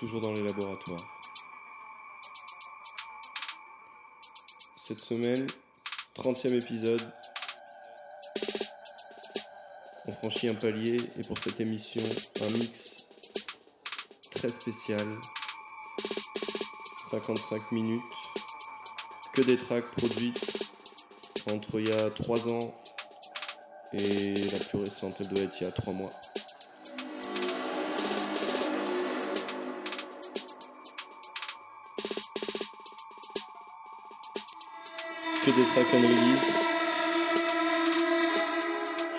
Toujours dans les laboratoires. Cette semaine, 30e épisode. On franchit un palier et pour cette émission, un mix très spécial. 55 minutes. Que des tracks produites entre il y a 3 ans et la plus récente, elle doit être il y a 3 mois.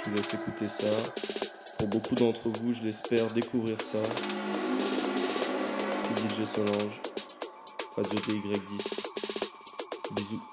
Je vous laisse écouter ça. Pour beaucoup d'entre vous, je l'espère, découvrir ça. C'est DJ Solange. Radio DY10. Bisous.